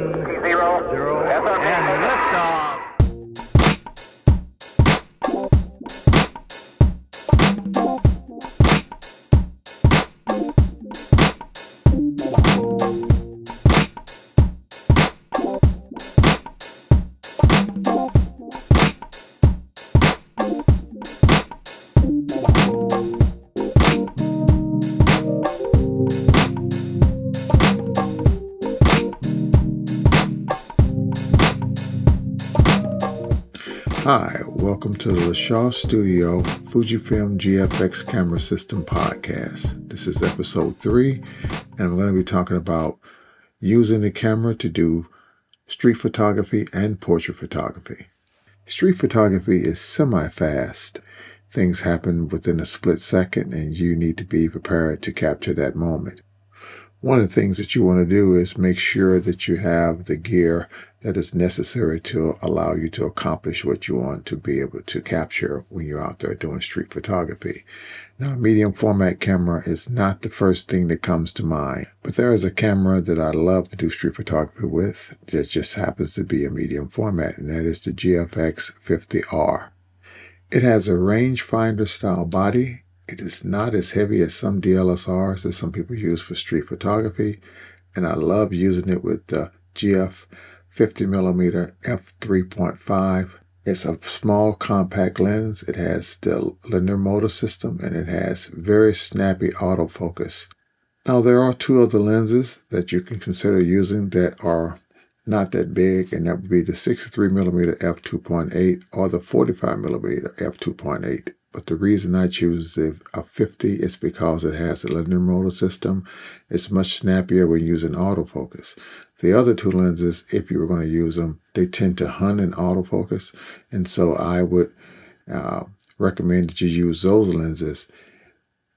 one, zero, Hi, welcome to the LaShah Studio Fujifilm GFX Camera System Podcast. This is episode three, and I'm going to be talking about using the camera to do street photography and portrait photography. Street photography is semi fast. Things happen within a split second, and you need to be prepared to capture that moment. One of the things that you want to do is make sure that you have the gear that is necessary to allow you to accomplish what you want to be able to capture when you're out there doing street photography. Now, a medium format camera is not the first thing that comes to mind, but there is a camera that I love to do street photography with that just happens to be a medium format, and that is the GFX 50R. It has a rangefinder style body it is not as heavy as some DSLRs that some people use for street photography, and I love using it with the GF 50mm f3.5. It's a small compact lens. It has the linear motor system and it has very snappy autofocus. Now there are two other lenses that you can consider using that are not that big, and that would be the 63mm f2.8 or the 45mm f2.8. But the reason I choose the a 50 is because it has a linear motor system. It's much snappier when using autofocus. The other two lenses, if you were going to use them, they tend to hunt in autofocus. And so I would uh, recommend that you use those lenses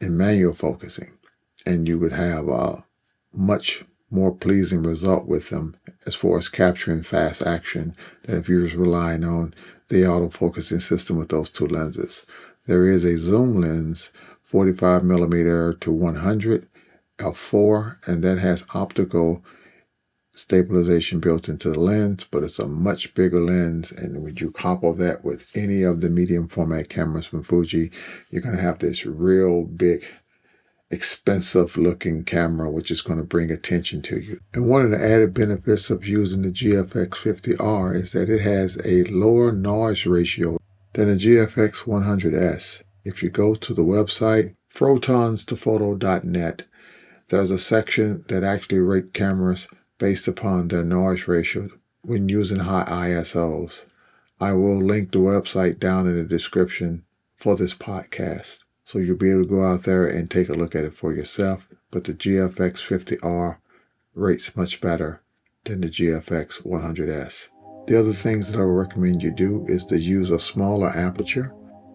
in manual focusing. And you would have a much more pleasing result with them as far as capturing fast action than if you're relying on the autofocusing system with those two lenses. There is a zoom lens, 45 millimeter to 100 f4, and that has optical stabilization built into the lens, but it's a much bigger lens. And when you couple that with any of the medium format cameras from Fuji, you're going to have this real big, expensive looking camera, which is going to bring attention to you. And one of the added benefits of using the GFX 50R is that it has a lower noise ratio than a GFX 100S. If you go to the website photonstophoto.net, there's a section that actually rate cameras based upon their noise ratio when using high ISOs. I will link the website down in the description for this podcast. So you'll be able to go out there and take a look at it for yourself. But the GFX 50R rates much better than the GFX 100S. The other things that I would recommend you do is to use a smaller aperture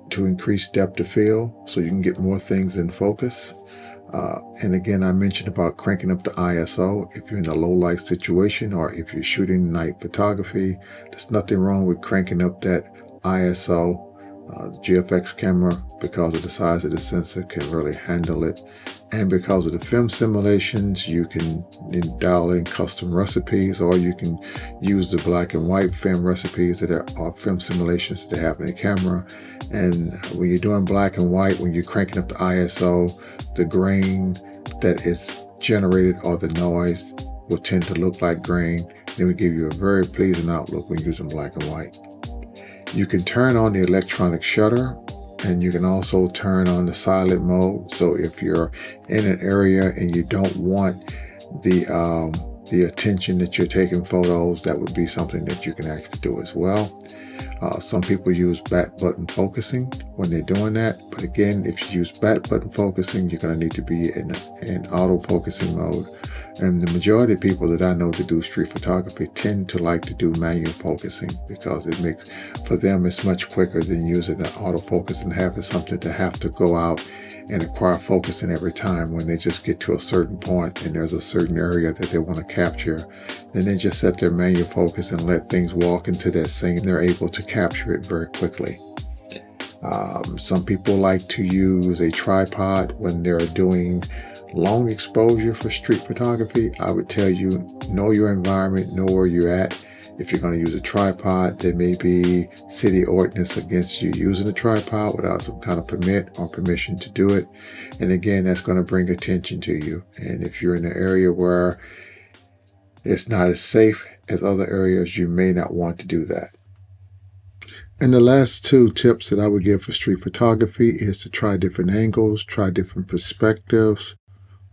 to increase depth of field so you can get more things in focus. Uh, and again, I mentioned about cranking up the ISO. If you're in a low light situation or if you're shooting night photography, there's nothing wrong with cranking up that ISO uh, the GFX camera, because of the size of the sensor, can really handle it. And because of the film simulations, you can dial in custom recipes or you can use the black and white film recipes that are, are film simulations that they have in the camera. And when you're doing black and white, when you're cranking up the ISO, the grain that is generated or the noise will tend to look like grain. It will give you a very pleasing outlook when using black and white. You can turn on the electronic shutter and you can also turn on the silent mode. So if you're in an area and you don't want the um, the attention that you're taking photos, that would be something that you can actually do as well. Uh, some people use back button focusing when they're doing that, but again, if you use back button focusing, you're going to need to be in in auto focusing mode and the majority of people that I know that do street photography tend to like to do manual focusing because it makes, for them, it's much quicker than using an autofocus and having something to have to go out and acquire focusing every time when they just get to a certain point and there's a certain area that they want to capture. Then they just set their manual focus and let things walk into that scene. They're able to capture it very quickly. Um, some people like to use a tripod when they're doing long exposure for street photography, I would tell you know your environment, know where you're at. If you're going to use a tripod, there may be city ordinance against you using a tripod without some kind of permit or permission to do it. And again, that's going to bring attention to you. And if you're in an area where it's not as safe as other areas, you may not want to do that. And the last two tips that I would give for street photography is to try different angles, try different perspectives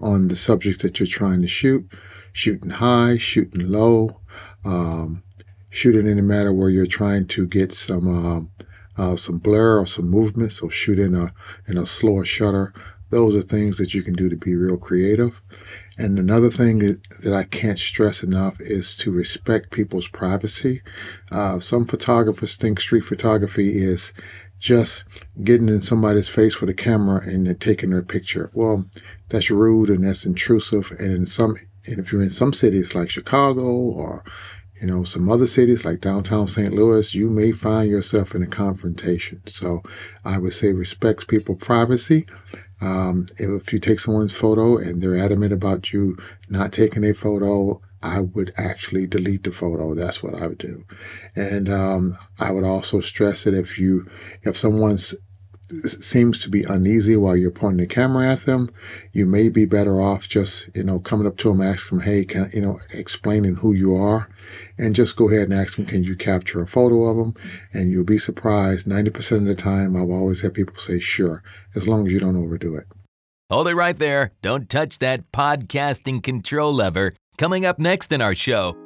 on the subject that you're trying to shoot, shooting high, shooting low, um, shooting in a matter where you're trying to get some um, uh, some blur or some movement. So shoot in a in a slower shutter. Those are things that you can do to be real creative. And another thing that I can't stress enough is to respect people's privacy. Uh, some photographers think street photography is just getting in somebody's face with a camera and then taking their picture. Well, that's rude and that's intrusive. And in some, and if you're in some cities like Chicago or you know, some other cities like downtown St. Louis, you may find yourself in a confrontation. So I would say respect people's privacy um, if you take someone's photo and they're adamant about you not taking a photo, I would actually delete the photo. That's what I would do. And um, I would also stress that if you, if someone seems to be uneasy while you're pointing the camera at them, you may be better off just, you know, coming up to them, asking them, hey, can, you know, explaining who you are and just go ahead and ask them, can you capture a photo of them? And you'll be surprised. 90% of the time, I've always had people say, sure, as long as you don't overdo it. Hold it right there. Don't touch that podcasting control lever. Coming up next in our show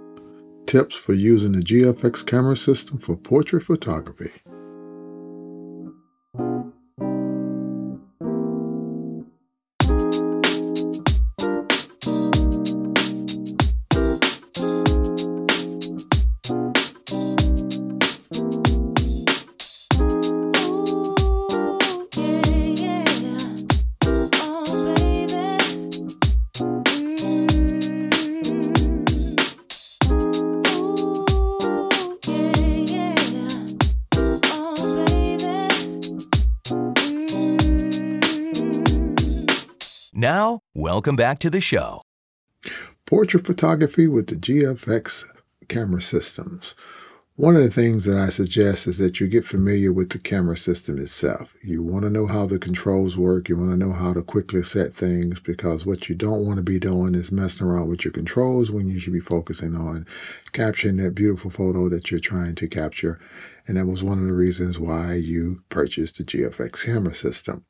tips for using the GFX camera system for portrait photography. Now, welcome back to the show. Portrait photography with the GFX camera systems. One of the things that I suggest is that you get familiar with the camera system itself. You want to know how the controls work. You want to know how to quickly set things because what you don't want to be doing is messing around with your controls when you should be focusing on capturing that beautiful photo that you're trying to capture. And that was one of the reasons why you purchased the GFX camera system.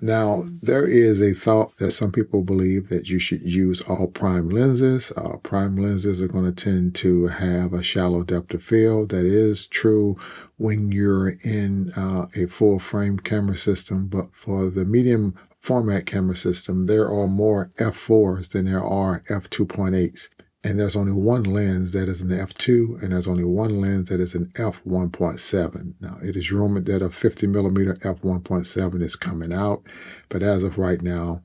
Now, there is a thought that some people believe that you should use all prime lenses. Uh, prime lenses are going to tend to have a shallow depth of field. That is true when you're in uh, a full frame camera system, but for the medium format camera system, there are more f4s than there are f2.8s and there's only one lens that is an f2 and there's only one lens that is an f1.7 now it is rumored that a 50 millimeter f1.7 is coming out but as of right now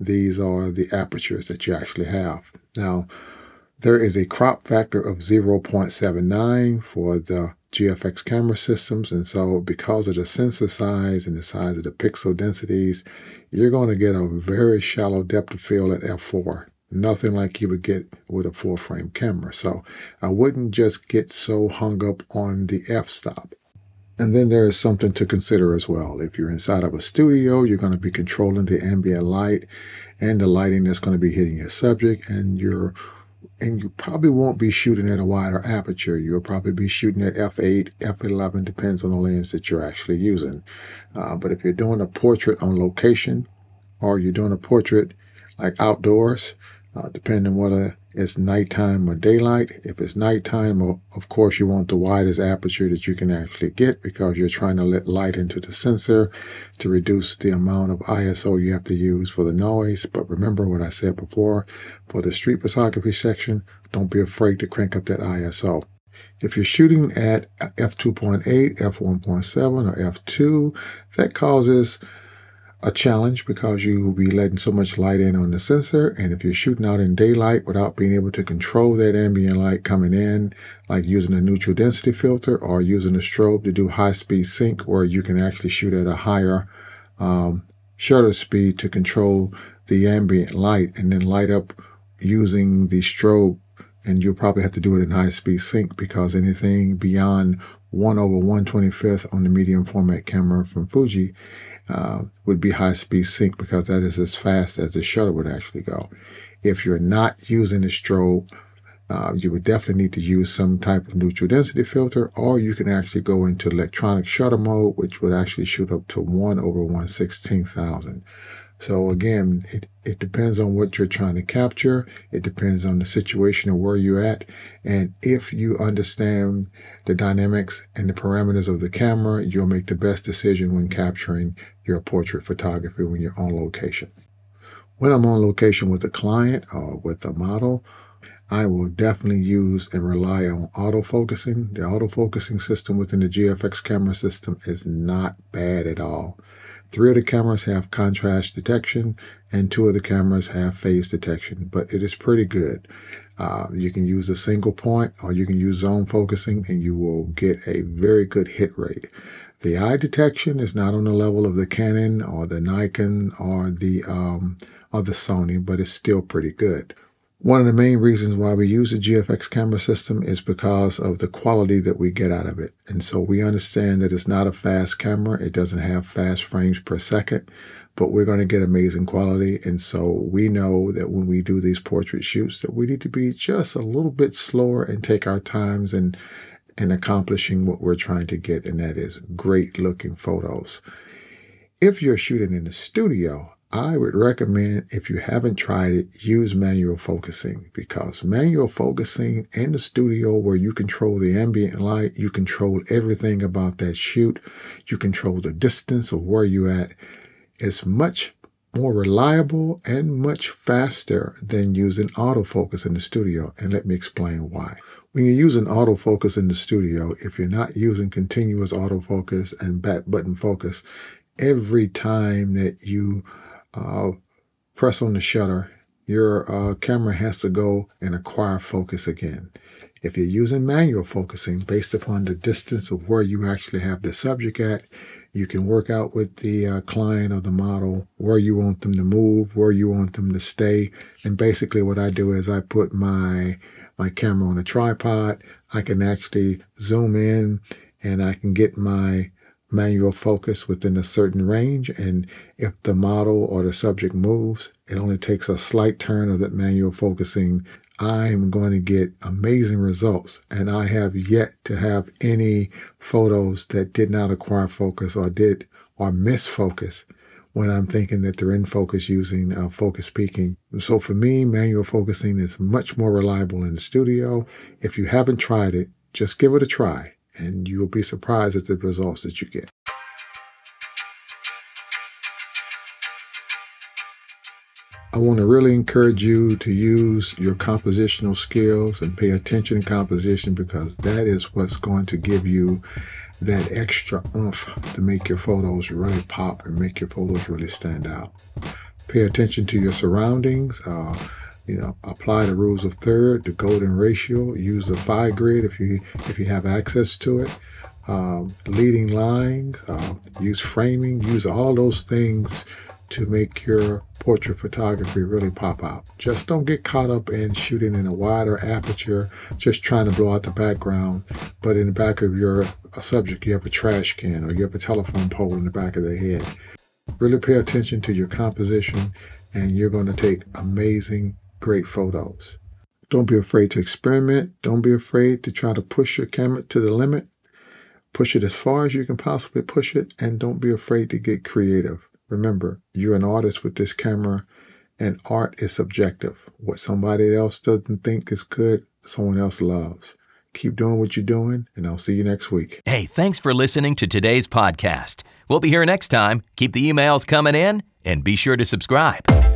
these are the apertures that you actually have now there is a crop factor of 0.79 for the GFX camera systems. And so because of the sensor size and the size of the pixel densities, you're going to get a very shallow depth of field at f4 nothing like you would get with a full frame camera. So I wouldn't just get so hung up on the f-stop. And then there is something to consider as well. If you're inside of a studio, you're going to be controlling the ambient light and the lighting that's going to be hitting your subject and you're and you probably won't be shooting at a wider aperture. You'll probably be shooting at f8, f11, depends on the lens that you're actually using. Uh, but if you're doing a portrait on location or you're doing a portrait like outdoors, uh, depending whether it's nighttime or daylight. If it's nighttime, of course, you want the widest aperture that you can actually get because you're trying to let light into the sensor to reduce the amount of ISO you have to use for the noise. But remember what I said before for the street photography section, don't be afraid to crank up that ISO. If you're shooting at f2.8, f1.7, or f2, that causes a challenge because you will be letting so much light in on the sensor. And if you're shooting out in daylight without being able to control that ambient light coming in, like using a neutral density filter or using a strobe to do high speed sync where you can actually shoot at a higher um, shutter speed to control the ambient light and then light up using the strobe. And you'll probably have to do it in high speed sync because anything beyond 1 over 125th on the medium format camera from Fuji uh, would be high speed sync because that is as fast as the shutter would actually go. If you're not using the strobe, uh, you would definitely need to use some type of neutral density filter, or you can actually go into electronic shutter mode, which would actually shoot up to 1 over 116,000. So again, it, it depends on what you're trying to capture. It depends on the situation of where you're at. And if you understand the dynamics and the parameters of the camera, you'll make the best decision when capturing your portrait photography when you're on location. When I'm on location with a client or with a model, I will definitely use and rely on autofocusing. The autofocusing system within the GFX camera system is not bad at all. Three of the cameras have contrast detection and two of the cameras have phase detection, but it is pretty good. Uh, you can use a single point or you can use zone focusing and you will get a very good hit rate. The eye detection is not on the level of the Canon or the Nikon or the um, or the Sony, but it's still pretty good. One of the main reasons why we use the GFX camera system is because of the quality that we get out of it. And so we understand that it's not a fast camera. It doesn't have fast frames per second, but we're going to get amazing quality. And so we know that when we do these portrait shoots that we need to be just a little bit slower and take our times and, and accomplishing what we're trying to get. And that is great looking photos. If you're shooting in the studio, I would recommend, if you haven't tried it, use manual focusing because manual focusing in the studio where you control the ambient light, you control everything about that shoot, you control the distance of where you at, is much more reliable and much faster than using autofocus in the studio. And let me explain why. When you're using autofocus in the studio, if you're not using continuous autofocus and back button focus, every time that you uh, press on the shutter, your uh, camera has to go and acquire focus again. If you're using manual focusing based upon the distance of where you actually have the subject at, you can work out with the uh, client or the model where you want them to move, where you want them to stay. And basically what I do is I put my, my camera on a tripod. I can actually zoom in and I can get my manual focus within a certain range. And if the model or the subject moves, it only takes a slight turn of that manual focusing. I'm going to get amazing results. And I have yet to have any photos that did not acquire focus or did or miss focus when I'm thinking that they're in focus using uh, focus peaking. So for me, manual focusing is much more reliable in the studio. If you haven't tried it, just give it a try and you'll be surprised at the results that you get. I want to really encourage you to use your compositional skills and pay attention to composition because that is what's going to give you that extra oomph to make your photos really pop and make your photos really stand out. Pay attention to your surroundings. Uh, you know, apply the rules of third, the golden ratio. Use the phi grid if you if you have access to it. Um, leading lines. Uh, use framing. Use all those things to make your portrait photography really pop out. Just don't get caught up in shooting in a wider aperture, just trying to blow out the background. But in the back of your subject, you have a trash can or you have a telephone pole in the back of the head. Really pay attention to your composition, and you're going to take amazing great photos. Don't be afraid to experiment. Don't be afraid to try to push your camera to the limit. Push it as far as you can possibly push it, and don't be afraid to get creative. Remember, you're an artist with this camera, and art is subjective. What somebody else doesn't think is good, someone else loves. Keep doing what you're doing, and I'll see you next week. Hey, thanks for listening to today's podcast. We'll be here next time. Keep the emails coming in, and be sure to subscribe.